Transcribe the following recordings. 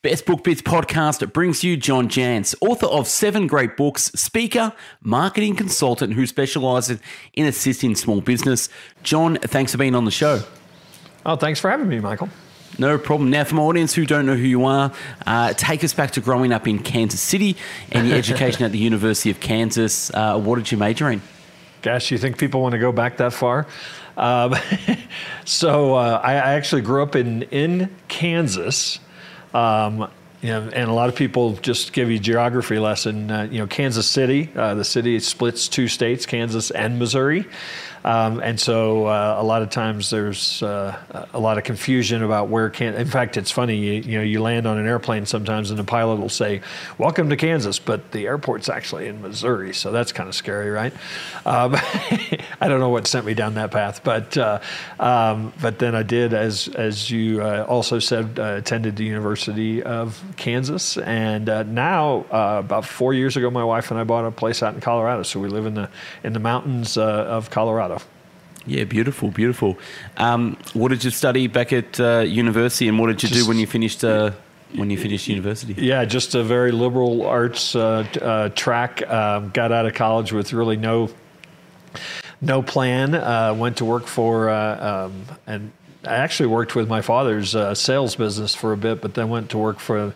Best Book Bits podcast brings you John Jantsch, author of seven great books, speaker, marketing consultant who specializes in assisting small business. John, thanks for being on the show. Oh, thanks for having me, Michael. No problem. Now, for my audience who don't know who you are, uh, take us back to growing up in Kansas City and your education at the University of Kansas. Uh, what did you major in? Gosh, you think people want to go back that far? Um, so uh, I, I actually grew up in in Kansas. Um, you know, and a lot of people just give you geography lesson. Uh, you know, Kansas City, uh, the city splits two states, Kansas and Missouri. Um, and so uh, a lot of times there's uh, a lot of confusion about where can. In fact, it's funny. You, you, know, you land on an airplane sometimes, and the pilot will say, "Welcome to Kansas," but the airport's actually in Missouri, so that's kind of scary, right? Um, I don't know what sent me down that path, but uh, um, but then I did, as as you uh, also said, uh, attended the University of Kansas, and uh, now about four years ago, my wife and I bought a place out in Colorado, so we live in the in the mountains of Colorado. Yeah, beautiful, beautiful. Um, what did you study back at uh, university, and what did you just, do when you finished? Uh, when you finished university? Yeah, just a very liberal arts uh, uh track. Um, got out of college with really no no plan. Uh, went to work for uh, um, and I actually worked with my father's sales business for a bit, but then went to work for.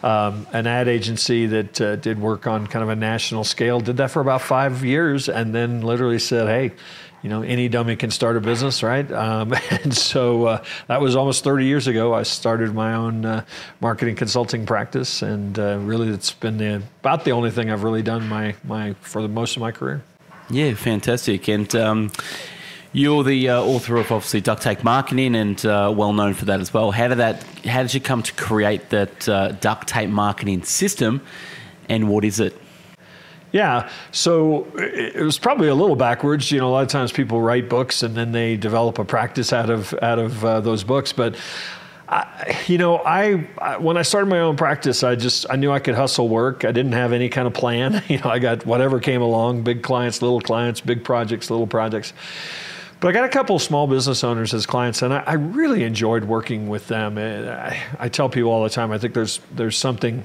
Um, an ad agency that uh, did work on kind of a national scale. Did that for about five years, and then literally said, "Hey, you know, any dummy can start a business, right? Um, and so uh, that was almost 30 years ago. I started my own uh, marketing consulting practice, and uh, really, it's been the, about the only thing I've really done my my for the most of my career. Yeah, fantastic. And um, you're the uh, author of obviously Duct Tape Marketing, and uh, well known for that as well. How did that? How did you come to create that uh, duct tape marketing system, and what is it? Yeah, so it was probably a little backwards. You know, a lot of times people write books and then they develop a practice out of out of uh, those books. But I, you know, I, I, when I started my own practice, I just I knew I could hustle work. I didn't have any kind of plan. You know, I got whatever came along: big clients, little clients, big projects, little projects. But I got a couple of small business owners as clients, and I, I really enjoyed working with them. I, I tell people all the time, I think there's there's something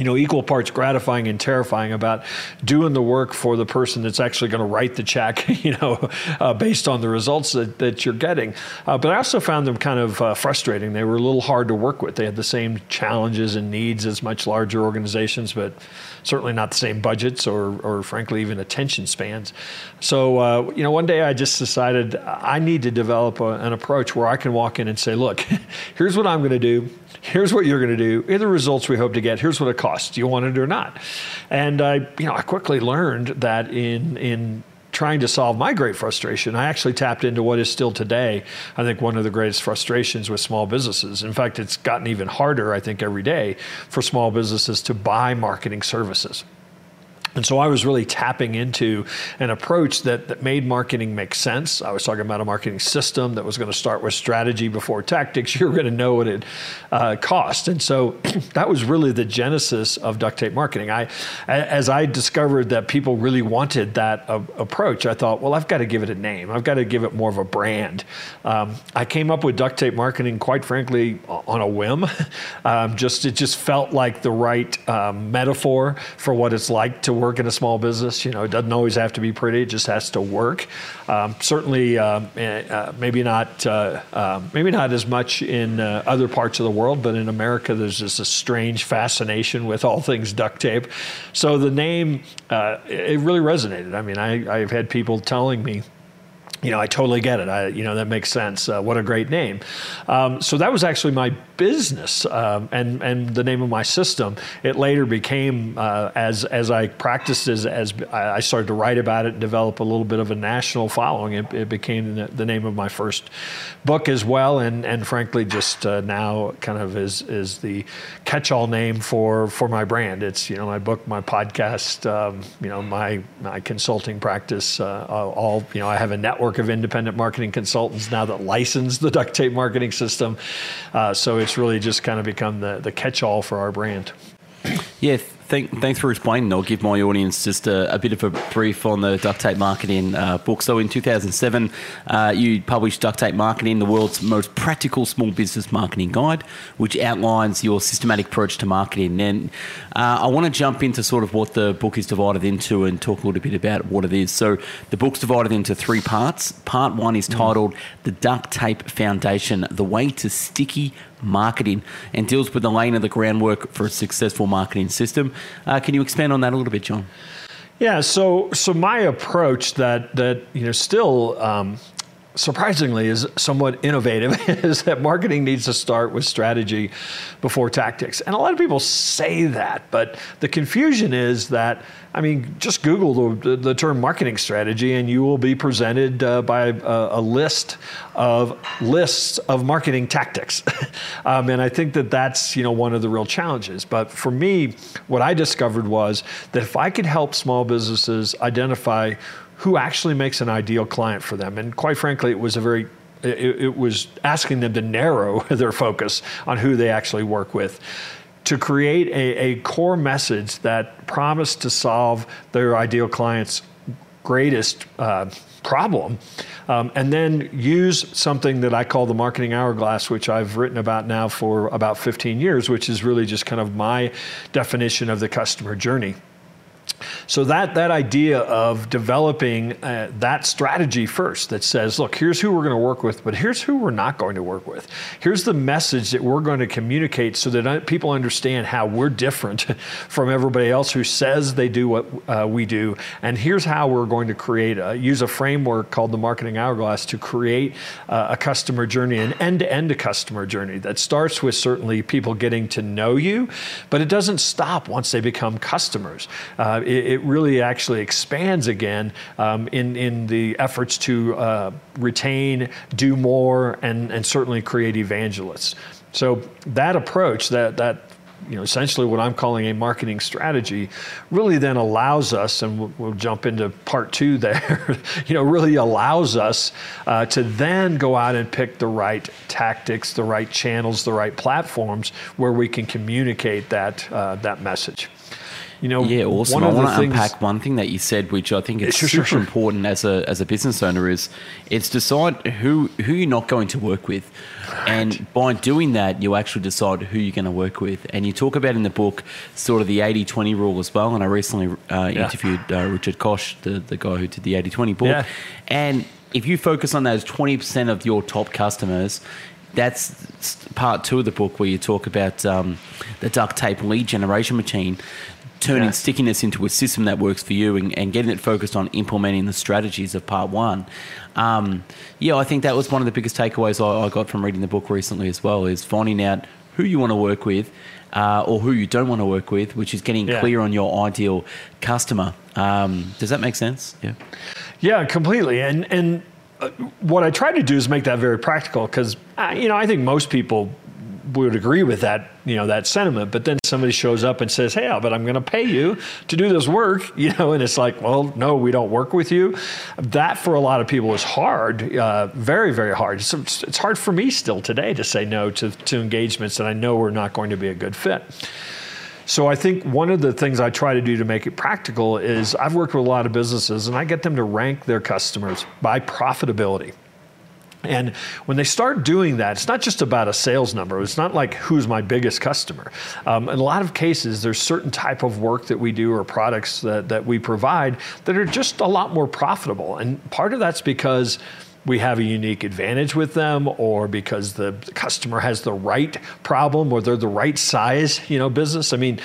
you know, equal parts gratifying and terrifying about doing the work for the person that's actually going to write the check, you know, uh, based on the results that, that you're getting. Uh, but I also found them kind of uh, frustrating. They were a little hard to work with. They had the same challenges and needs as much larger organizations, but certainly not the same budgets or, or frankly, even attention spans. So, uh, you know, one day I just decided I need to develop a, an approach where I can walk in and say, look, here's what I'm going to do. Here's what you're going to do. Here are the results we hope to get. Here's what it costs. Do you want it or not? And I, you know, I quickly learned that in in trying to solve my great frustration, I actually tapped into what is still today, I think, one of the greatest frustrations with small businesses. In fact, it's gotten even harder, I think, every day for small businesses to buy marketing services. And so I was really tapping into an approach that, that made marketing make sense. I was talking about a marketing system that was going to start with strategy before tactics. You're going to know what it uh, cost. And so that was really the genesis of duct tape marketing. I, as I discovered that people really wanted that uh, approach, I thought, well, I've got to give it a name. I've got to give it more of a brand. Um, I came up with duct tape marketing, quite frankly, on a whim. Um, just It just felt like the right um, metaphor for what it's like to work in a small business. You know, it doesn't always have to be pretty; it just has to work. Um, certainly, uh, uh, maybe not uh, um, maybe not as much in uh, other parts of the world, but in America, there's just a strange fascination with all things duct tape. So the name uh, it really resonated. I mean, I, I've had people telling me you know, I totally get it. I, you know, that makes sense. Uh, what a great name. Um, so that was actually my business um, and and the name of my system. It later became uh, as as I practiced as as I started to write about it and develop a little bit of a national following. It, it became the, the, name of my first book as well, and and frankly, just uh, now kind of is is the catch-all name for for my brand. It's you know my book, my podcast, um, you know my my consulting practice. Uh, all you know, I have a network network of independent marketing consultants now that license the duct tape marketing system. Uh, so it's really just kind of become the, the catch all for our brand. Yeah, thank, thanks for explaining. I'll give my audience just a, a bit of a brief on the duct tape marketing uh, book. So in 2007, uh, you published Duct Tape Marketing, the world's most practical small business marketing guide, which outlines your systematic approach to marketing. And uh, I want to jump into sort of what the book is divided into and talk a little bit about what it is. So the book's divided into three parts. Part one is titled The Duct Tape Foundation, The Way to Sticky marketing and deals with the laying of the groundwork for a successful marketing system. Uh, can you expand on that a little bit, John? Yeah, so so my approach that that you know still um, surprisingly is somewhat innovative is that marketing needs to start with strategy before tactics. And a lot of people say that, but the confusion is that I mean, just Google the, the term marketing strategy, and you will be presented uh, by a, a, list of lists of marketing tactics. um, and I think that that's you know one of the real challenges. But for me, what I discovered was that if I could help small businesses identify who actually makes an ideal client for them, and quite frankly, it was a very it, it was asking them to narrow their focus on who they actually work with to create a, a core message that promised to solve their ideal client's greatest uh, problem, um, and then use something that I call the marketing hourglass, which I've written about now for about 15 years, which is really just kind of my definition of the customer journey. So that that idea of developing uh, that strategy first that says, look, here's who we're going to work with, but here's who we're not going to work with. Here's the message that we're going to communicate so that uh, people understand how we're different from everybody else who says they do what uh, we do. And here's how we're going to create a, use a framework called the marketing hourglass to create uh, a customer journey, an end-to-end customer journey that starts with certainly people getting to know you, but it doesn't stop once they become customers. It, it, really actually expands again um, in, in the efforts to uh, retain, do more, and, and certainly create evangelists. So that approach, that, that you know, essentially what I'm calling a marketing strategy, really then allows us, and we'll, we'll jump into part two there, you know, really allows us uh, to then go out and pick the right tactics, the right channels, the right platforms where we can communicate that, uh, that message. You know, yeah, awesome. I want to unpack one thing that you said, which I think is sure, super sure, sure. important as a as a business owner, is it's decide who who you're not going to work with, right. and by doing that, you actually decide who you're going to work with. And you talk about in the book sort of the 80-20 rule as well. And I recently uh, yeah. interviewed uh, Richard Koch, the the guy who did the 80-20 book, yeah. and if you focus on those 20% of your top customers, that's part two of the book where you talk about um, the duct tape lead generation machine turning yeah. stickiness into a system that works for you and, and, getting it focused on implementing the strategies of part one. Um, yeah, I think that was one of the biggest takeaways I, I, got from reading the book recently as well is finding out who you want to work with uh, or who you don't want to work with, which is getting yeah. clear on your ideal customer. Um, does that make sense? Yeah. Yeah, completely. And and uh, what I try to do is make that very practical because uh, you know I think most people would agree with that, you know, that sentiment. But then somebody shows up and says, "Hey, but I'm going to pay you to do this work," you know, and it's like, "Well, no, we don't work with you." That for a lot of people is hard, uh, very, very hard. It's, it's hard for me still today to say no to, to engagements that I know we're not going to be a good fit. So I think one of the things I try to do to make it practical is I've worked with a lot of businesses and I get them to rank their customers by profitability. And when they start doing that, it's not just about a sales number. It's not like who's my biggest customer. Um, in a lot of cases, there's certain type of work that we do or products that, that we provide that are just a lot more profitable. And part of that's because we have a unique advantage with them or because the customer has the right problem or they're the right size you know business. I mean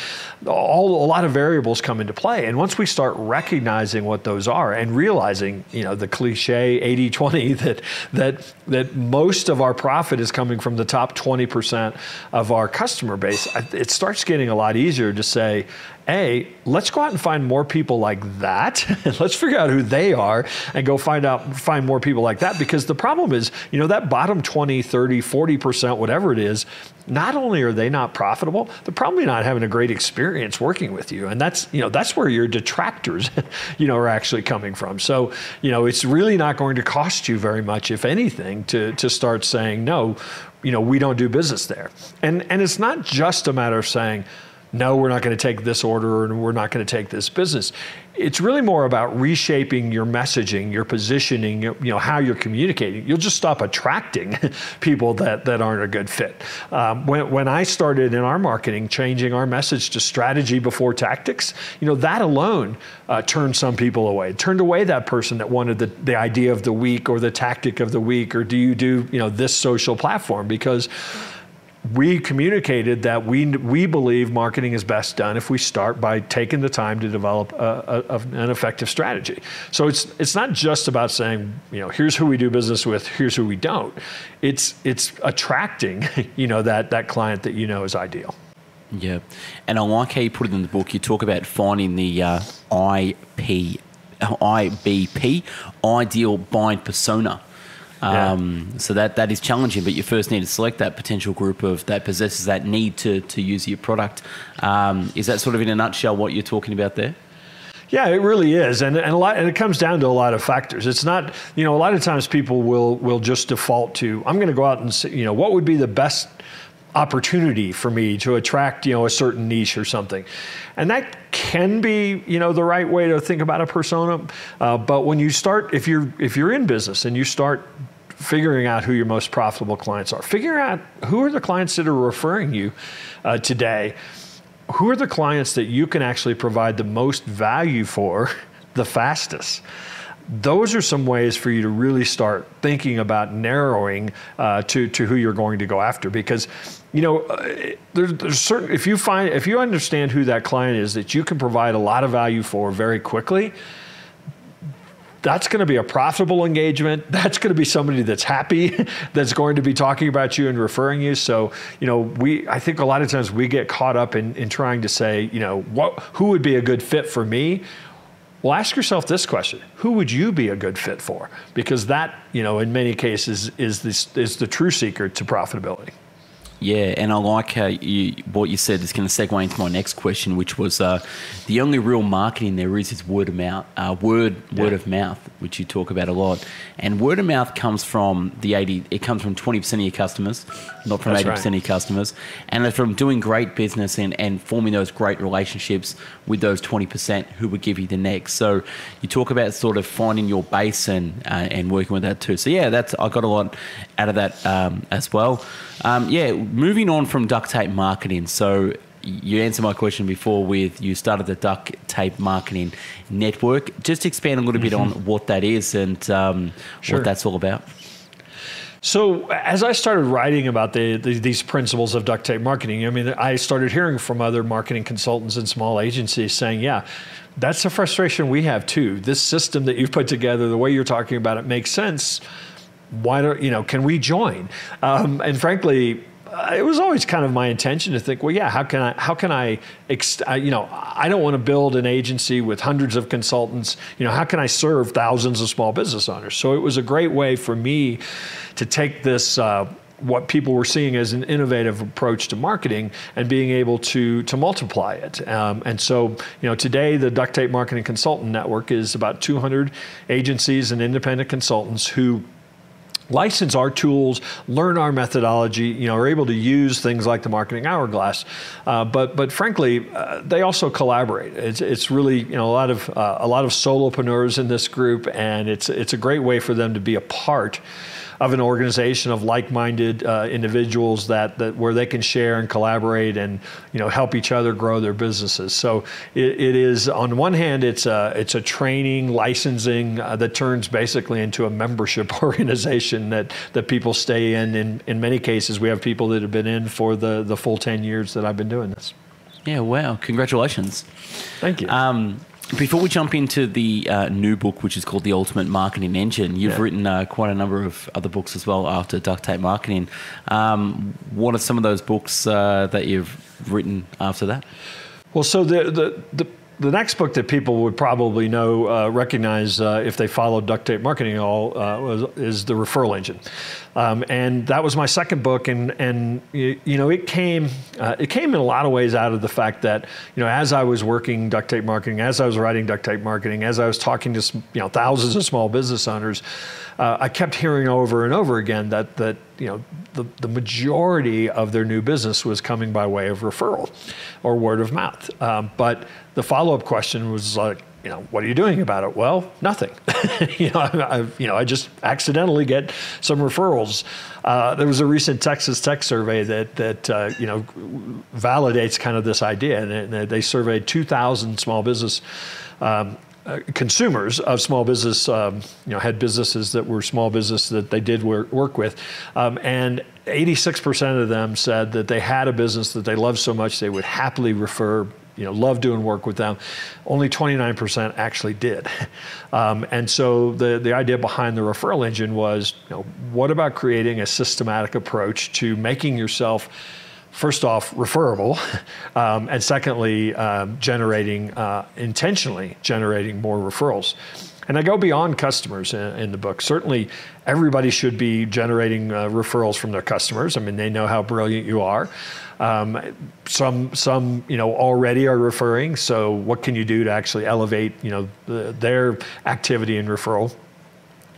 all a lot of variables come into play. And once we start recognizing what those are and realizing you know the cliche 80-20 that that that most of our profit is coming from the top 20% of our customer base it starts getting a lot easier to say a, let's go out and find more people like that. let's figure out who they are and go find out find more people like that because the problem is, you know, that bottom 20, 30, 40%, whatever it is, not only are they not profitable, they're probably not having a great experience working with you. And that's, you know, that's where your detractors, you know, are actually coming from. So, you know, it's really not going to cost you very much, if anything, to to start saying, no, you know, we don't do business there. And and it's not just a matter of saying, no, we're not going to take this order and we're not going to take this business. It's really more about reshaping your messaging, your positioning, you know, how you're communicating. You'll just stop attracting people that, that aren't a good fit. Um, when, when I started in our marketing, changing our message to strategy before tactics, you know, that alone uh, turned some people away. It turned away that person that wanted the, the idea of the week or the tactic of the week or do you do, you know, this social platform because we communicated that we, we believe marketing is best done if we start by taking the time to develop a, a, an effective strategy. So it's, it's not just about saying, you know, here's who we do business with, here's who we don't. It's, it's attracting, you know, that, that client that you know is ideal. Yeah. And I like how you put it in the book. You talk about finding the uh, IP, IBP, ideal buying persona. Um, yeah. So that that is challenging, but you first need to select that potential group of that possesses that need to to use your product. Um, is that sort of in a nutshell what you're talking about there? Yeah, it really is, and and a lot, and it comes down to a lot of factors. It's not, you know, a lot of times people will will just default to, I'm going to go out and see, you know, what would be the best opportunity for me to attract, you know, a certain niche or something, and that can be, you know, the right way to think about a persona. Uh, but when you start, if you're if you're in business and you start figuring out who your most profitable clients are. Figure out who are the clients that are referring you uh, today. Who are the clients that you can actually provide the most value for the fastest? Those are some ways for you to really start thinking about narrowing uh, to, to who you're going to go after because you know uh, there's, there's certain if you find if you understand who that client is that you can provide a lot of value for very quickly that's going to be a profitable engagement. That's going to be somebody that's happy, that's going to be talking about you and referring you. So, you know, we I think a lot of times we get caught up in, in trying to say, you know, what who would be a good fit for me? Well, ask yourself this question: Who would you be a good fit for? Because that, you know, in many cases, is this is the true secret to profitability. Yeah, and I like how you, what you said is going to segue into my next question, which was uh, the only real marketing there is is word of mouth, uh, word yeah. word of mouth, which you talk about a lot. And word of mouth comes from the eighty. It comes from twenty percent of your customers, not from eighty percent right. of your customers, and from doing great business and, and forming those great relationships with those twenty percent who would give you the next. So you talk about sort of finding your base and uh, and working with that too. So yeah, that's I got a lot out of that um, as well. Um, yeah, moving on from duct tape marketing. So you answered my question before with you started the duct tape marketing network. Just expand a little bit on mm-hmm. what that is and um, sure. what that's all about. So as I started writing about the, the, these principles of duct tape marketing, I mean, I started hearing from other marketing consultants and small agencies saying, "Yeah, that's a frustration we have too. This system that you've put together, the way you're talking about it, makes sense." why don't you know? Can we join? Um, and frankly, it was always kind of my intention to think, well, yeah, how can I, how can I, ex- you know, I don't want to build an agency with hundreds of consultants. You know, how can I serve thousands of small business owners? So it was a great way for me to take this. Uh, what people were seeing as an innovative approach to marketing and being able to to multiply it. Um, and so, you know, today the Duct Tape Marketing Consultant Network is about 200 agencies and independent consultants who license our tools, learn our methodology, you know, are able to use things like the marketing hourglass. Uh, but but frankly, uh, they also collaborate. It's, it's really you know a lot of uh, a lot of solopreneurs in this group, and it's it's a great way for them to be a part of an organization of like-minded uh, individuals that, that where they can share and collaborate and you know help each other grow their businesses. So it, it is on one hand it's a it's a training licensing uh, that turns basically into a membership organization that that people stay in. In in many cases, we have people that have been in for the the full ten years that I've been doing this. Yeah, wow! Congratulations. Thank you. Um, before we jump into the uh, new book, which is called The Ultimate Marketing Engine, you've yeah. written uh, quite a number of other books as well after Duct Tape Marketing. Um, what are some of those books uh, that you've written after that? Well, so the, the, the the next book that people would probably know, uh, recognize uh, if they follow duct tape marketing at all, uh, was, is the referral engine, um, and that was my second book. And and you, you know it came uh, it came in a lot of ways out of the fact that you know as I was working duct tape marketing, as I was writing duct tape marketing, as I was talking to you know thousands of small business owners, uh, I kept hearing over and over again that that you know the, the majority of their new business was coming by way of referral or word of mouth. Um, but the follow up question was like, you know, what are you doing about it? Well, nothing. you know, I, you know, I just accidentally get some referrals. Uh, there was a recent Texas Tech survey that that uh, you know validates kind of this idea, and they surveyed 2,000 small business. Um, uh, consumers of small business, um, you know, had businesses that were small business that they did work, work with, um, and 86% of them said that they had a business that they loved so much they would happily refer you know, love doing work with them. Only 29% actually did. Um, and so the, the idea behind the referral engine was, you know, what about creating a systematic approach to making yourself first off referable um, and secondly um, generating uh, intentionally generating more referrals and i go beyond customers in, in the book certainly everybody should be generating uh, referrals from their customers i mean they know how brilliant you are um, some, some, you know, already are referring. So, what can you do to actually elevate, you know, the, their activity and referral?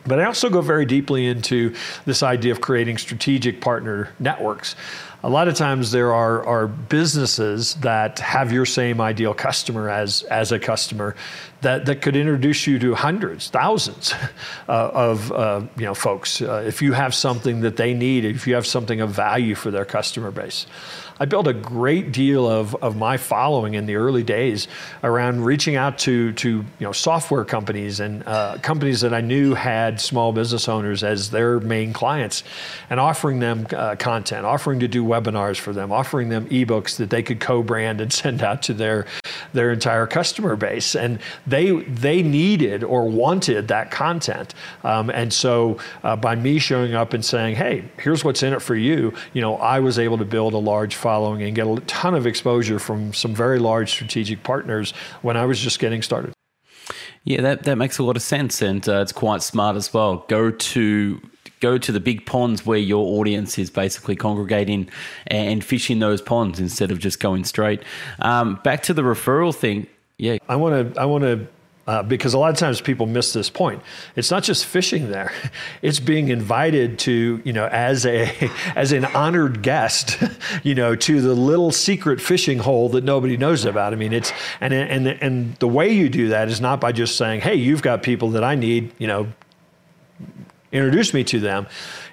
But I also go very deeply into this idea of creating strategic partner networks. A lot of times there are, are businesses that have your same ideal customer as, as a customer that, that could introduce you to hundreds, thousands uh, of uh, you know, folks uh, if you have something that they need, if you have something of value for their customer base. I built a great deal of, of my following in the early days around reaching out to, to you know, software companies and uh, companies that I knew had small business owners as their main clients and offering them uh, content, offering to do webinars for them, offering them ebooks that they could co-brand and send out to their, their entire customer base. And they, they needed or wanted that content. Um, and so uh, by me showing up and saying, hey, here's what's in it for you, you know, I was able to build a large following and get a ton of exposure from some very large strategic partners when I was just getting started. Yeah, that, that makes a lot of sense, and uh, it's quite smart as well. Go to go to the big ponds where your audience is basically congregating and fishing those ponds instead of just going straight. Um, back to the referral thing. Yeah, I want to I want to uh, because a lot of times people miss this point. It's not just fishing there; it's being invited to, you know, as a as an honored guest, you know, to the little secret fishing hole that nobody knows about. I mean, it's and and and the way you do that is not by just saying, "Hey, you've got people that I need," you know, introduce me to them.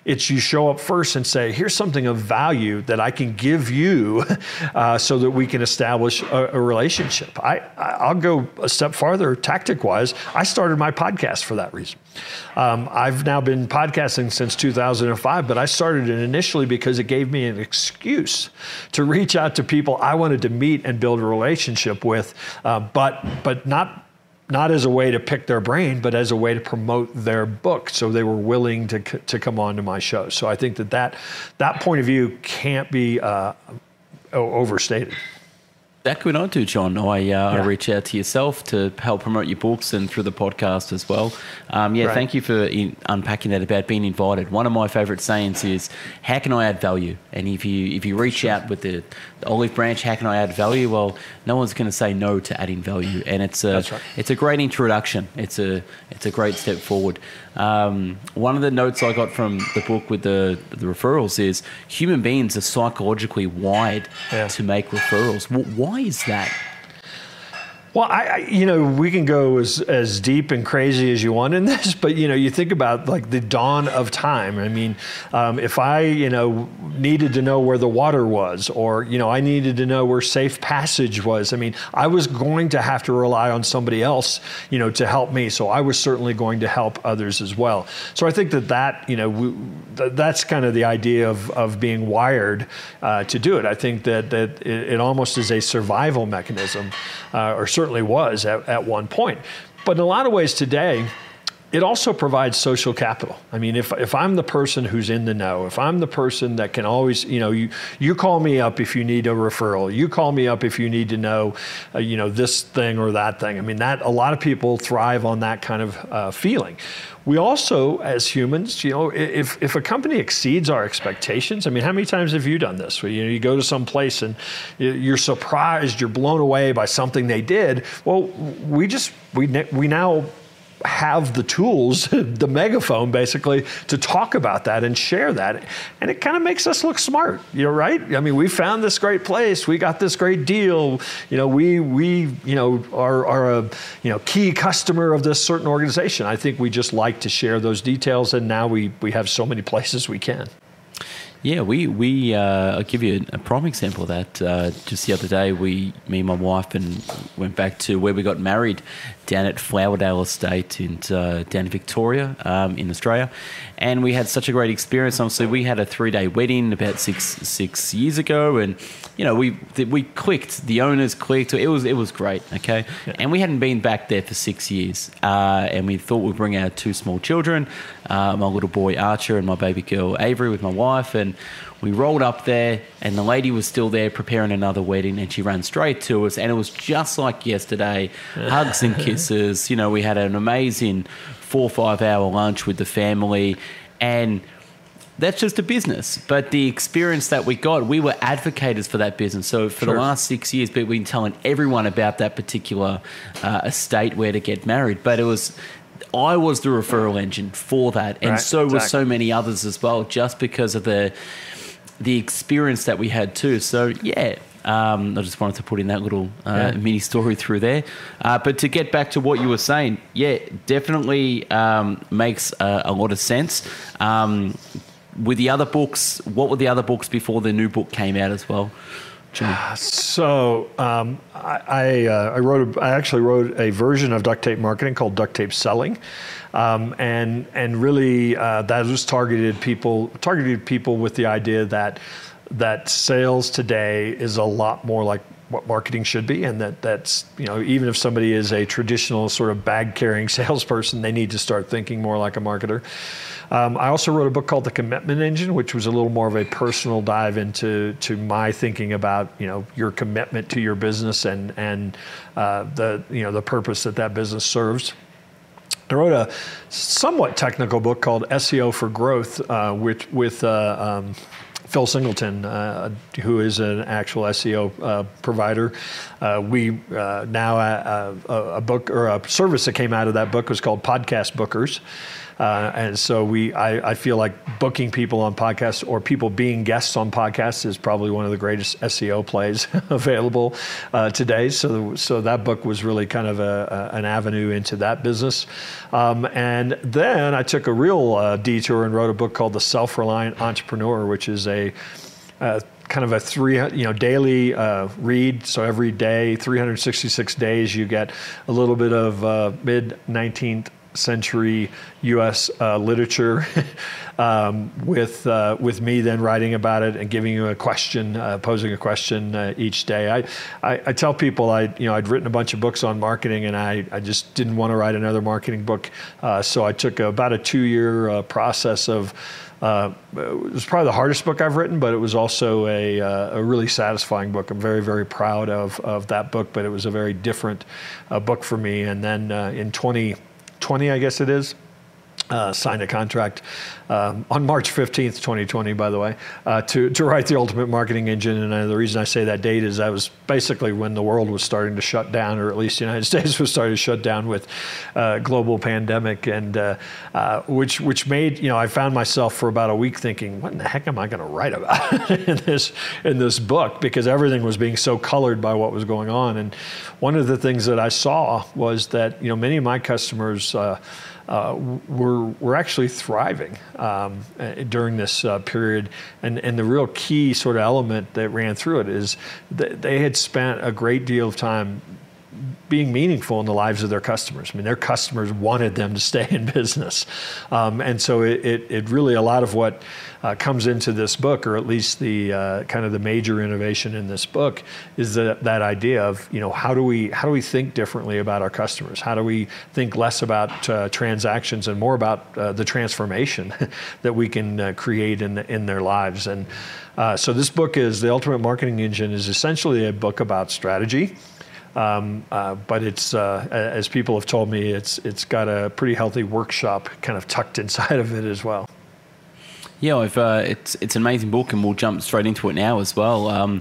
It's you show up first and say, here's something of value that I can give you uh, so that we can establish a, a relationship. I, I'll go a step farther, tactic wise. I started my podcast for that reason. Um, I've now been podcasting since 2005, but I started it initially because it gave me an excuse to reach out to people I wanted to meet and build a relationship with, uh, but but not not as a way to pick their brain, but as a way to promote their book. So they were willing to, to come on to my show. So I think that that, that point of view can't be uh, overstated. That could I do, John. I, uh, yeah. I reach out to yourself to help promote your books and through the podcast as well. Um, yeah, right. thank you for in, unpacking that about being invited. One of my favourite sayings is, "How can I add value?" And if you if you reach sure. out with the, the, olive branch, "How can I add value?" Well, no one's going to say no to adding value, and it's a right. it's a great introduction. It's a it's a great step forward. Um, one of the notes I got from the book with the the referrals is human beings are psychologically wired yeah. to make referrals. Why is that? Well, I, I, you know, we can go as, as deep and crazy as you want in this, but you know, you think about like the dawn of time. I mean, um, if I, you know, needed to know where the water was, or you know, I needed to know where safe passage was. I mean, I was going to have to rely on somebody else, you know, to help me. So I was certainly going to help others as well. So I think that that, you know, we, that's kind of the idea of of being wired uh, to do it. I think that that it, it almost is a survival mechanism, uh, or was at, at one point. But in a lot of ways today, it also provides social capital. I mean, if, if I'm the person who's in the know, if I'm the person that can always, you know, you, you call me up if you need a referral, you call me up if you need to know, uh, you know, this thing or that thing. I mean, that a lot of people thrive on that kind of uh, feeling. We also, as humans, you know, if, if a company exceeds our expectations, I mean, how many times have you done this? You know, you go to some place and you're surprised, you're blown away by something they did. Well, we just, we, we now have the tools, the megaphone basically, to talk about that and share that. And it kind of makes us look smart. You're right. I mean, we found this great place. We got this great deal. You know, we we you know are are a you know key customer of this certain organization. I think we just like to share those details, and now we we have so many places we can. Yeah, we we uh, I'll give you a, prime example of that. Uh, just the other day, we me and my wife and went back to where we got married down at Flowerdale Estate in uh, down in Victoria um, in Australia, and we had such a great experience. Obviously, we had a three day wedding about six six years ago, and you know we we clicked. The owners clicked. It was it was great. Okay, yeah. and we hadn't been back there for six years, uh, and we thought we'd bring our two small children, uh, my little boy Archer and my baby girl Avery, with my wife and we rolled up there, and the lady was still there preparing another wedding, and she ran straight to us, and it was just like yesterday hugs and kisses. You know, we had an amazing four or five hour lunch with the family, and that's just a business. But the experience that we got, we were advocates for that business. So for sure. the last six years, we've been telling everyone about that particular uh, estate where to get married. But it was I was the referral engine for that, and right, so exactly. were so many others as well, just because of the the experience that we had too. So yeah, um, I just wanted to put in that little uh, yeah. mini story through there. Uh, but to get back to what you were saying, yeah, definitely um, makes a, a, lot of sense. Um, with the other books, what were the other books before the new book came out as well? So um, I I, uh, I, wrote a, I actually wrote a version of duct tape marketing called duct tape selling, um, and and really uh, that was targeted people targeted people with the idea that that sales today is a lot more like what marketing should be, and that that's you know even if somebody is a traditional sort of bag carrying salesperson, they need to start thinking more like a marketer. Um, I also wrote a book called The Commitment Engine, which was a little more of a personal dive into to my thinking about you know your commitment to your business and and uh, the you know the purpose that that business serves. I wrote a somewhat technical book called SEO for Growth, uh, with with uh, um, Phil Singleton, uh, who is an actual SEO uh, provider. Uh, we uh, now uh, a book or a service that came out of that book was called Podcast Bookers. Uh, and so we, I, I, feel like booking people on podcasts or people being guests on podcasts is probably one of the greatest SEO plays available uh, today. So, so that book was really kind of a, a, an avenue into that business. Um, and then I took a real uh, detour and wrote a book called The Self Reliant Entrepreneur, which is a uh, kind of a three you know daily uh, read so every day 366 days you get a little bit of uh, mid 19th century U.S. Uh, literature, um, with uh, with me then writing about it and giving you a question, uh, posing a question uh, each day. I, I, I tell people I you know I'd written a bunch of books on marketing and I, I just didn't want to write another marketing book, uh, so I took about a two year uh, process of. It was probably the hardest book I've written, but it was also a, a really satisfying book. I'm very, very proud of, of that book, but it was a very different book for me. And then in 20, 20, I guess it is, uh, signed a contract um, on March 15th, 2020, by the way, uh, to, to write the Ultimate Marketing Engine. And uh, the reason I say that date is that was basically when the world was starting to shut down, or at least the United States was starting to shut down with uh, global pandemic, and uh, uh, which which made you know I found myself for about a week thinking, what in the heck am I going to write about in this in this book? Because everything was being so colored by what was going on. And one of the things that I saw was that you know many of my customers uh, were, were actually thriving um, uh, during this uh, period. And, and the real key sort of element that ran through it is that they had spent a great deal of time being meaningful in the lives of their customers. I mean, their customers wanted them to stay in business. Um, and so it, it, it, really, a lot of what uh, comes into this book, or at least the uh, kind of the major innovation in this book, is that, that idea of, you know, how do we, how do we think differently about our customers? How do we think less about uh, transactions and more about uh, the transformation that we can uh, create in, in their lives? And uh, so this book is, The Ultimate Marketing Engine is essentially a book about strategy. Um, uh, but it's uh, as people have told me, it's it's got a pretty healthy workshop kind of tucked inside of it as well. Yeah, I've, uh, it's it's an amazing book, and we'll jump straight into it now as well. Um,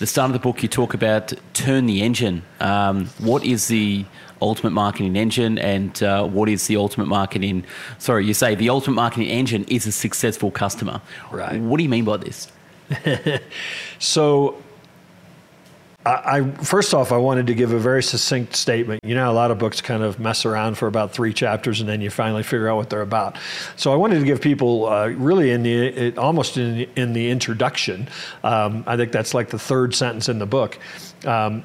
the start of the book, you talk about turn the engine. Um, what is the ultimate marketing engine, and uh, what is the ultimate marketing? Sorry, you say the ultimate marketing engine is a successful customer. Right. What do you mean by this? so I, I, first off, I wanted to give a very succinct statement. You know, a lot of books kind of mess around for about three chapters, and then you finally figure out what they're about. So I wanted to give people uh, really in the it, almost in, in the introduction. Um, I think that's like the third sentence in the book. Um,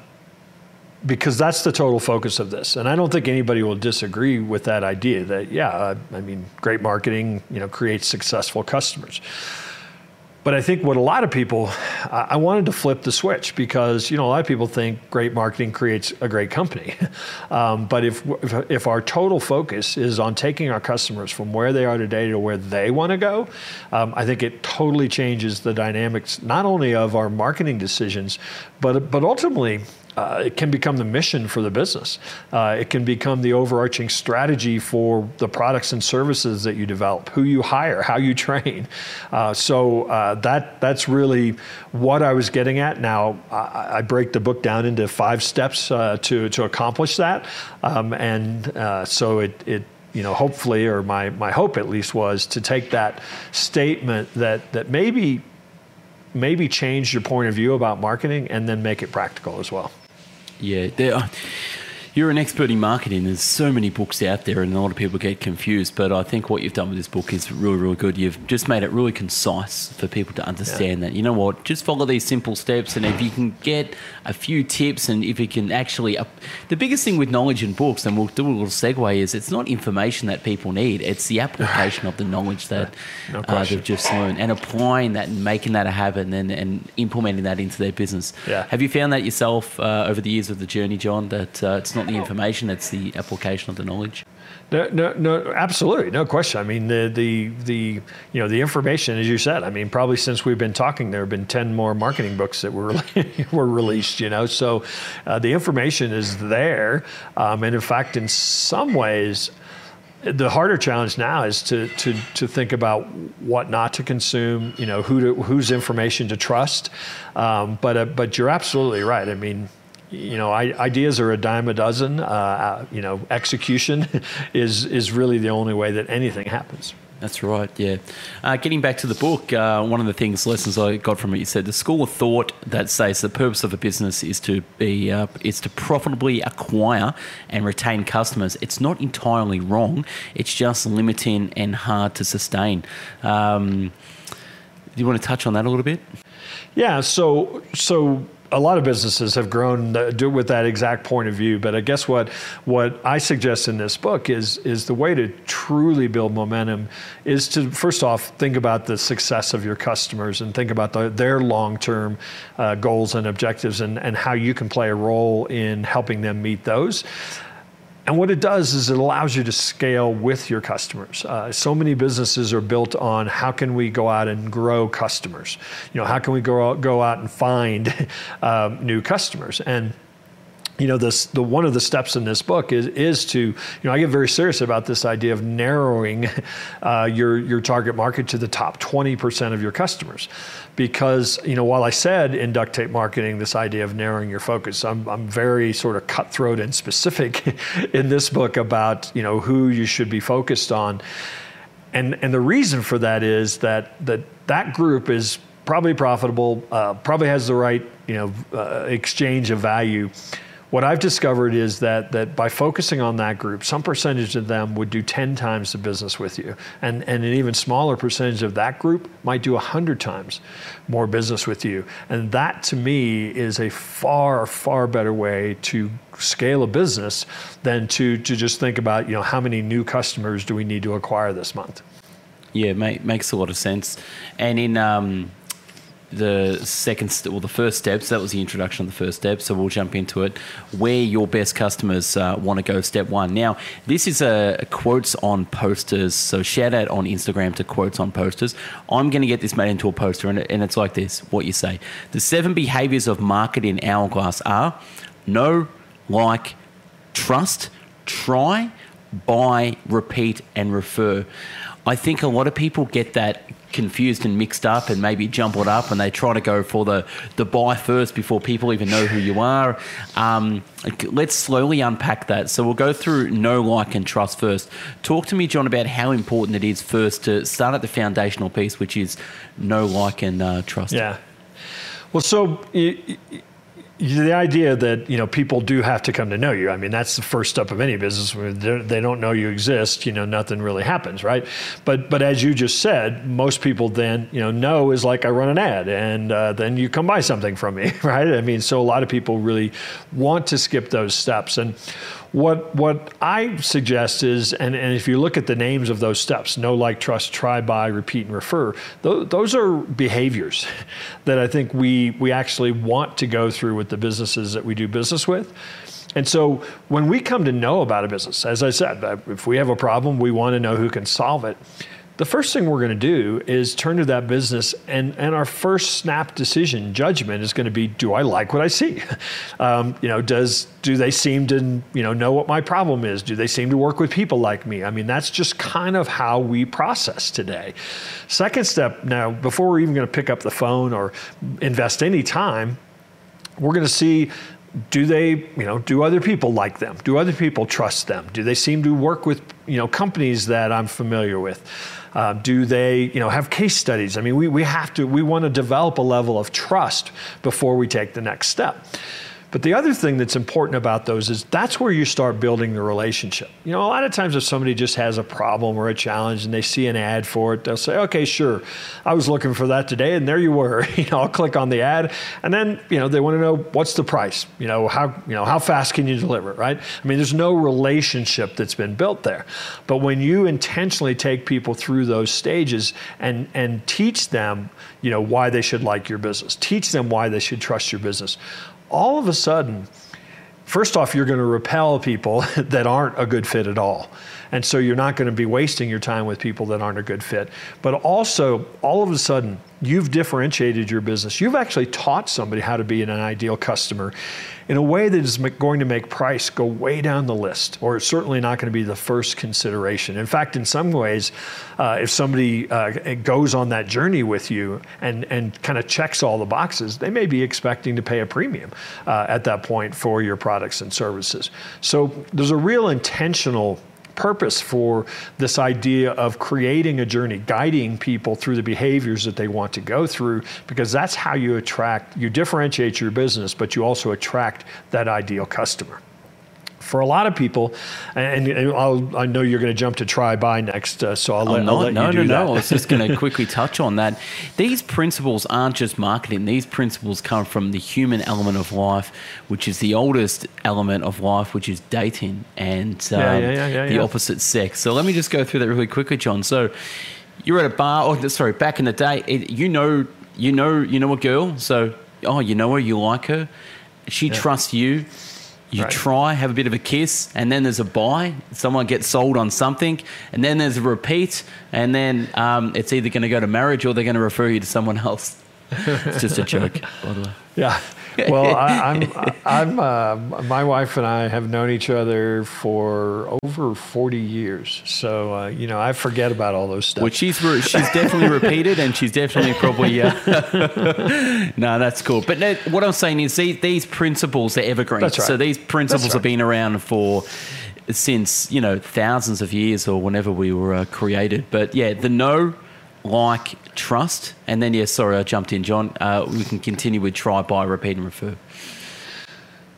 because that's the total focus of this, and I don't think anybody will disagree with that idea. That yeah, uh, I mean, great marketing, you know, creates successful customers. But I think what a lot of people, I wanted to flip the switch because you know a lot of people think great marketing creates a great company, um, but if, if, our total focus is on taking our customers from where they are today to where they want to go, um, I think it totally changes the dynamics not only of our marketing decisions, but but ultimately uh, it can become the mission for the business. Uh, it can become the overarching strategy for the products and services that you develop, who you hire, how you train. Uh, so uh, that that's really what I was getting at. Now I, I break the book down into five steps uh, to to accomplish that, um, and uh, so it it you know, hopefully, or my, my hope at least was to take that statement that, that maybe, maybe change your point of view about marketing and then make it practical as well. Yeah, they there. You're an expert in marketing. There's so many books out there, and a lot of people get confused. But I think what you've done with this book is really, really good. You've just made it really concise for people to understand yeah. that. You know what? Just follow these simple steps, and if you can get a few tips, and if you can actually, uh, the biggest thing with knowledge in books, and we'll do a little segue, is it's not information that people need. It's the application of the knowledge that no uh, they've just learned, and applying that and making that a habit, and then and implementing that into their business. Yeah. Have you found that yourself uh, over the years of the journey, John? That uh, it's not the information; it's the application of the knowledge. No, no, no, absolutely, no question. I mean, the the the you know the information, as you said. I mean, probably since we've been talking, there have been ten more marketing books that were were released. You know, so uh, the information is there, um, and in fact, in some ways. The harder challenge now is to, to, to think about what not to consume, you know, who to, whose information to trust. Um, but, uh, but you're absolutely right. I mean, you know, ideas are a dime a dozen. Uh, uh, you know, execution is is really the only way that anything happens. That's right. Yeah. Uh, getting back to the book, uh, one of the things lessons I got from it, you said the school of thought that says the purpose of a business is to be uh, is to profitably acquire and retain customers. It's not entirely wrong. It's just limiting and hard to sustain. Um, do you want to touch on that a little bit? Yeah. So so a lot of businesses have grown with that exact point of view. But I guess what what I suggest in this book is is the way to truly build momentum is to first off think about the success of your customers and think about the, their long term uh, goals and objectives and and how you can play a role in helping them meet those. And what it does is it allows you to scale with your customers. Uh, so many businesses are built on how can we go out and grow customers? You know, how can we go out, go out and find um, new customers? And you know this the one of the steps in this book is is to you know I get very serious about this idea of narrowing uh, your your target market to the top 20% of your customers. Because you know while I said in duct tape marketing this idea of narrowing your focus I'm I'm very sort of cutthroat and specific in this book about you know who you should be focused on. And and the reason for that is that that that group is probably profitable uh, probably has the right you know uh, exchange of value what I've discovered is that that by focusing on that group, some percentage of them would do 10 times the business with you. And, and an even smaller percentage of that group might do 100 times more business with you. And that to me is a far, far better way to scale a business than to, to just think about, you know, how many new customers do we need to acquire this month? Yeah, make, makes a lot of sense. And in um, the second st- well the first steps that was the introduction of the first step so we'll jump into it where your best customers uh, want to go. Step one. Now this is a, a, quotes on posters so shout out on instagram to quotes on posters. I'm going to get this made into a poster and, and it's like this what you say. The seven behaviors of marketing hourglass are know like trust try buy repeat and refer. I think a lot of people get that confused and mixed up and maybe jumbled up and they try to go for the, the buy first before people even know who you are. Um, let's slowly unpack that. So we'll go through know, like, and trust first. Talk to me, John, about how important it is first to start at the foundational piece, which is know, like, and uh, trust. Yeah. Well, so the idea that you know people do have to come to know you. I mean, that's the first step of any business. They don't know you exist. You know, nothing really happens, right? But but as you just said, most people then you know know is like I run an ad, and uh, then you come buy something from me, right? I mean, so a lot of people really want to skip those steps, and what what I suggest is, and, and if you look at the names of those steps, know, like, trust, try, buy, repeat, and refer, those, those are behaviors that I think we we actually want to go through with the businesses that we do business with. And so when we come to know about a business, as I said, if we have a problem, we want to know who can solve it the first thing we're going to do is turn to that business and, and our first snap decision judgment is going to be do i like what i see? Um, you know does do they seem to you know know what my problem is? Do they seem to work with people like me? I mean that's just kind of how we process today. Second step now before we're even going to pick up the phone or invest any time we're going to see do they you know do other people like them? Do other people trust them? Do they seem to work with you know companies that i'm familiar with uh, do they, you know, have case studies? I mean, we, we have to, we want to develop a level of trust before we take the next step. But the other thing that's important about those is that's where you start building the relationship. You know, a lot of times if somebody just has a problem or a challenge and they see an ad for it, they'll say, okay, sure, I was looking for that today and there you were. You know, I'll click on the ad and then, you know, they want to know what's the price? You know, how, you know, how fast can you deliver it, right? I mean, there's no relationship that's been built there. But when you intentionally take people through those stages and, and teach them, you know, why they should like your business, teach them why they should trust your business all of a sudden, first off, you're going to repel people that aren't a good fit at all. And so you're not going to be wasting your time with people that aren't a good fit. But also, all of a sudden, you've differentiated your business. You've actually taught somebody how to be an ideal customer in a way that is going to make price go way down the list, or it's certainly not going to be the first consideration. In fact, in some ways, uh, if somebody uh, goes on that journey with you and, and kind of checks all the boxes, they may be expecting to pay a premium uh, at that point for your products and services. So there's a real intentional purpose for this idea of creating a journey, guiding people through the behaviors that they want to go through, because that's how you attract, you differentiate your business, but you also attract that ideal customer for a lot of people, and, and i know you're going to jump to try buy next, uh, so I'll let, no, I'll let no, you do no, that. no. I was just going to quickly touch on that. These principles aren't just marketing. These principles come from the human element of life, which is the oldest element of life, which is dating and um, yeah, yeah, yeah, the opposite sex. So let me just go through that really quickly, John. So you're at a bar. Oh, sorry, back in the day, it, you know, you know, you know a girl. So oh, you know her, you like her. She trusts you you right. try, have a bit of a kiss, and then there's a buy. Someone gets sold on something, and then there's a repeat, and then um, it's either going to go to marriage or they're going to refer you to someone else. it's just a joke, by the way. Yeah. Well, I, am I'm, I'm uh, my wife and I have known each other for over 40 years. So, uh, you know, I forget about all those stuff. Well, she's, she's definitely repeated and she's definitely probably, uh, no, that's cool. But no, what I'm saying is these, these principles are evergreen. That's right. So these principles right. have been around for, since, you know, thousands of years or whenever we were uh, created. But yeah, the know, like, trust, and then, yeah, sorry, I jumped in, John. Uh, we can continue with try, buy, repeat, and refer.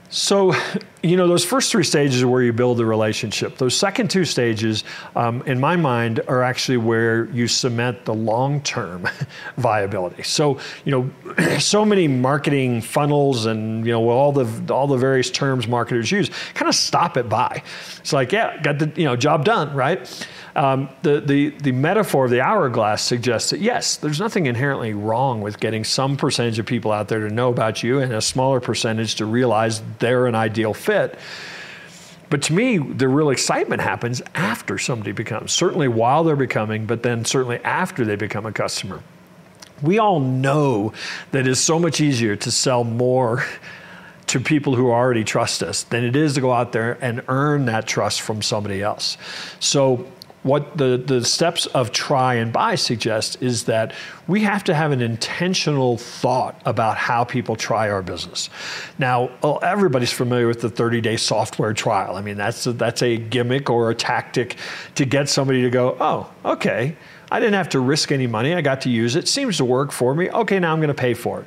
So, you know, those first three stages are where you build the relationship. Those second two stages, um, in my mind, are actually where you cement the long term viability. So, you know, so many marketing funnels and, you know, all the, all the various terms marketers use kind of stop it by. It's like, yeah, got the, you know, job done, right? Um, the, the, the metaphor of the hourglass suggests that yes, there's nothing inherently wrong with getting some percentage of people out there to know about you and a smaller percentage to realize they're an ideal fit. But to me, the real excitement happens after somebody becomes, certainly while they're becoming, but then certainly after they become a customer. We all know that it's so much easier to sell more to people who already trust us than it is to go out there and earn that trust from somebody else. So what the, the steps of try and buy suggest is that we have to have an intentional thought about how people try our business. Now, everybody's familiar with the 30 day software trial. I mean, that's a, that's a gimmick or a tactic to get somebody to go, oh, okay, I didn't have to risk any money. I got to use it. Seems to work for me. Okay, now I'm going to pay for it.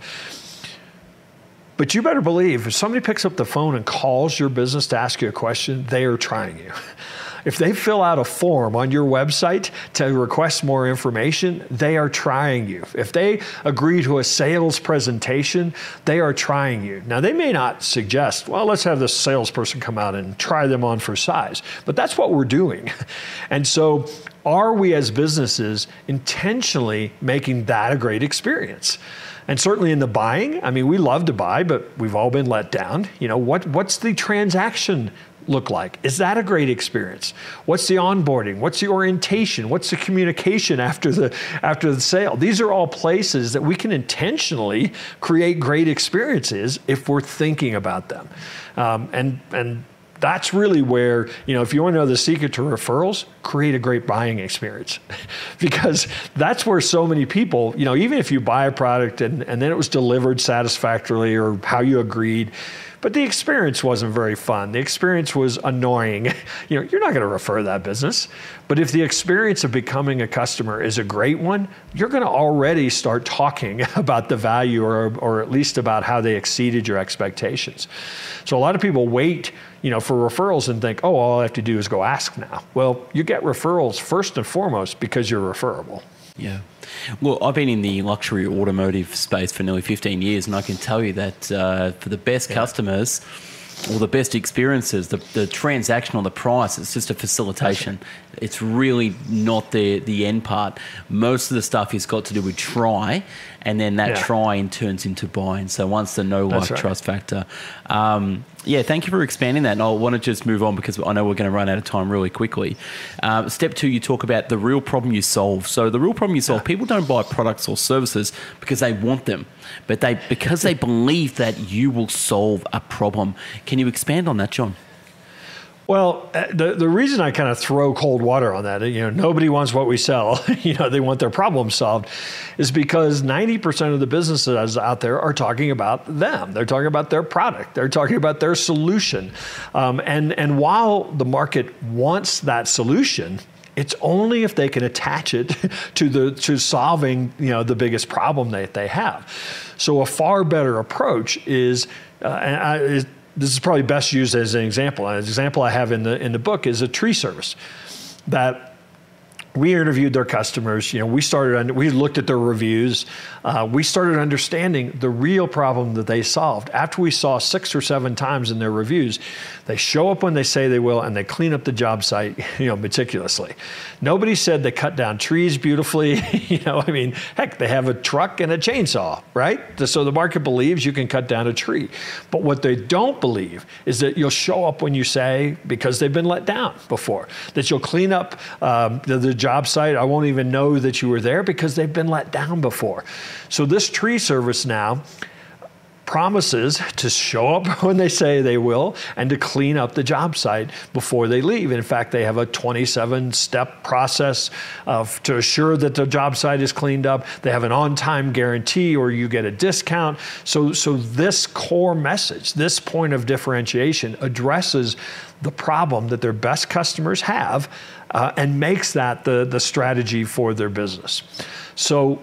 But you better believe if somebody picks up the phone and calls your business to ask you a question, they are trying you. If they fill out a form on your website to request more information, they are trying you. If they agree to a sales presentation, they are trying you. Now, they may not suggest, well, let's have this salesperson come out and try them on for size, but that's what we're doing. And so, are we as businesses intentionally making that a great experience? And certainly in the buying, I mean, we love to buy, but we've all been let down. You know, what, what's the transaction look like? Is that a great experience? What's the onboarding? What's the orientation? What's the communication after the after the sale? These are all places that we can intentionally create great experiences if we're thinking about them. Um, and and that's really where, you know, if you want to know the secret to referrals, create a great buying experience. because that's where so many people, you know, even if you buy a product and, and then it was delivered satisfactorily or how you agreed, but the experience wasn't very fun. The experience was annoying. You know, you're not going to refer that business. But if the experience of becoming a customer is a great one, you're going to already start talking about the value or, or at least about how they exceeded your expectations. So a lot of people wait you know, for referrals and think, oh, all I have to do is go ask now. Well, you get referrals first and foremost because you're referable. Yeah. Well, I've been in the luxury automotive space for nearly 15 years, and I can tell you that uh, for the best yeah. customers, or the best experiences, the, the transaction on the price, it's just a facilitation. It's really not the, the end part. Most of the stuff has got to do with try, and then that yeah. trying turns into buying. So once the no like, right. trust factor. Um, yeah, thank you for expanding that. And I want to just move on because I know we're going to run out of time really quickly. Uh, step two, you talk about the real problem you solve. So the real problem you solve, yeah. people don't buy products or services because they want them, but they because they believe that you will solve a problem. Can you expand on that, John? Well, uh, the the reason I kind of throw cold water on that, you know, nobody wants what we sell. you know, they want their problem solved, is because ninety percent of the businesses out there are talking about them. They're talking about their product. They're talking about their solution. Um, and and while the market wants that solution, it's only if they can attach it to the to solving you know the biggest problem that they have. So a far better approach is, uh, I, is this is probably best used as an example. An example I have in the in the book is a tree service that we interviewed their customers. You know, we started. on, We looked at their reviews. Uh, we started understanding the real problem that they solved. After we saw six or seven times in their reviews, they show up when they say they will, and they clean up the job site, you know, meticulously. Nobody said they cut down trees beautifully. you know, I mean, heck, they have a truck and a chainsaw, right? So the market believes you can cut down a tree. But what they don't believe is that you'll show up when you say because they've been let down before. That you'll clean up um, the, the job site. I won't even know that you were there because they've been let down before. So this tree service now promises to show up when they say they will and to clean up the job site before they leave. in fact, they have a 27 step process of, to assure that the job site is cleaned up. They have an on time guarantee or you get a discount. So, so this core message, this point of differentiation addresses the problem that their best customers have uh, and makes that the, the strategy for their business. So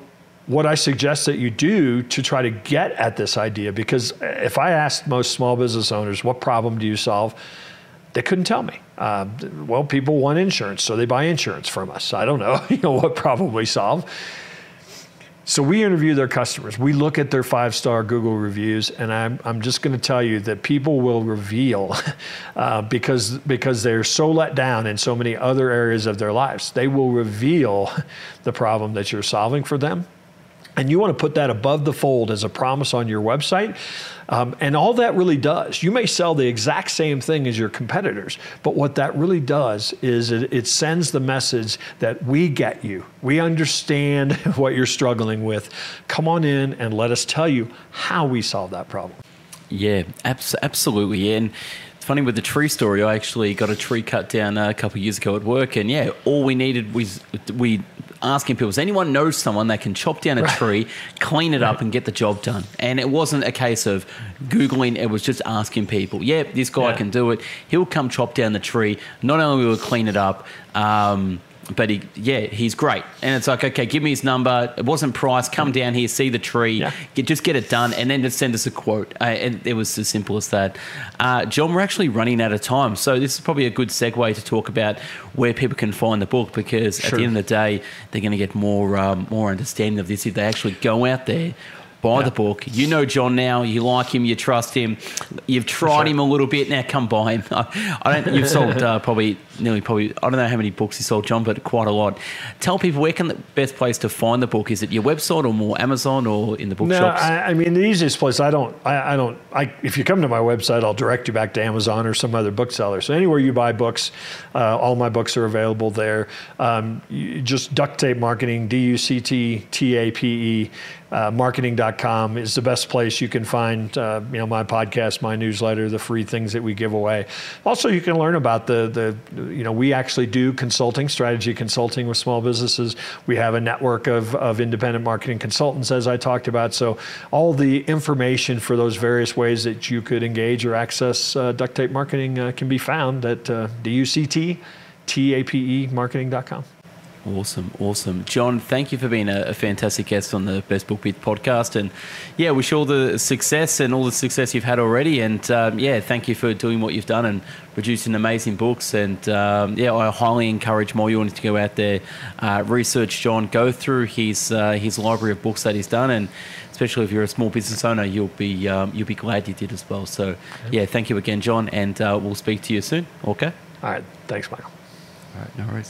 what I suggest that you do to try to get at this idea, because if I asked most small business owners, what problem do you solve? They couldn't tell me. Uh, well, people want insurance, so they buy insurance from us. I don't know, you know what problem we solve. So we interview their customers. We look at their five star Google reviews, and I'm, I'm just going to tell you that people will reveal uh, because, because they're so let down in so many other areas of their lives. They will reveal the problem that you're solving for them and you want to put that above the fold as a promise on your website. Um, and all that really does, you may sell the exact same thing as your competitors, but what that really does is it, it sends the message that we get you. We understand what you're struggling with. Come on in and let us tell you how we solve that problem. Yeah, abs- absolutely. And funny with the tree story. I actually got a tree cut down a couple of years ago at work, and yeah, all we needed was we asking people, does anyone know someone that can chop down a Right. tree, clean it up, and get the job done? And it wasn't a case of Googling, it was just asking people, yeah, this guy Yeah. can do it. He'll come chop down the tree. Not only will he clean it up, um, but he, yeah, he's great. And it's like, okay, give me his number. It wasn't price. Come down here, see the tree, Yeah. get, just get it done, and then just send us a quote. Uh, and it was as simple as that. Uh, John, we're actually running out of time, so this is probably a good segue to talk about where people can find the book because at the end of the day, they're going to get more um, more understanding of this if they actually go out there. Buy Yeah. the book. You know John now. You like him. You trust him. You've tried sure. him a little bit. Now come buy him. I don't. You've sold uh, probably nearly probably. I don't know how many books you sold, John, but quite a lot. Tell people where can the best place to find the book? Is it your website or more Amazon or in the No, bookshops? I, I mean the easiest place. I don't. I, I don't. I, if you come to my website, I'll direct you back to Amazon or some other bookseller. So anywhere you buy books, uh, all my books are available there. Um, just duct tape marketing, D U C T T A P E. Uh, marketing.com is the best place you can find uh, you know my podcast my newsletter the free things that we give away. Also you can learn about the the you know we actually do consulting strategy consulting with small businesses. We have a network of, of independent marketing consultants as i talked about. So all the information for those various ways that you could engage or access uh, duct tape marketing uh, can be found at uh, duct tape marketing.com Awesome, awesome. John, thank you for being a, a fantastic guest on the Best Book Bit podcast. And yeah, wish all the success and all the success you've had already. And um, yeah, thank you for doing what you've done and producing amazing books. And um, yeah, I highly encourage more you to go out there, uh, research John, go through his uh, his library of books that he's done, and especially if you're a small business owner, you'll be um, you'll be glad you did as well. So yeah, thank you again, John, and uh, we'll speak to you soon. Okay. all right thanks michael All right, no worries.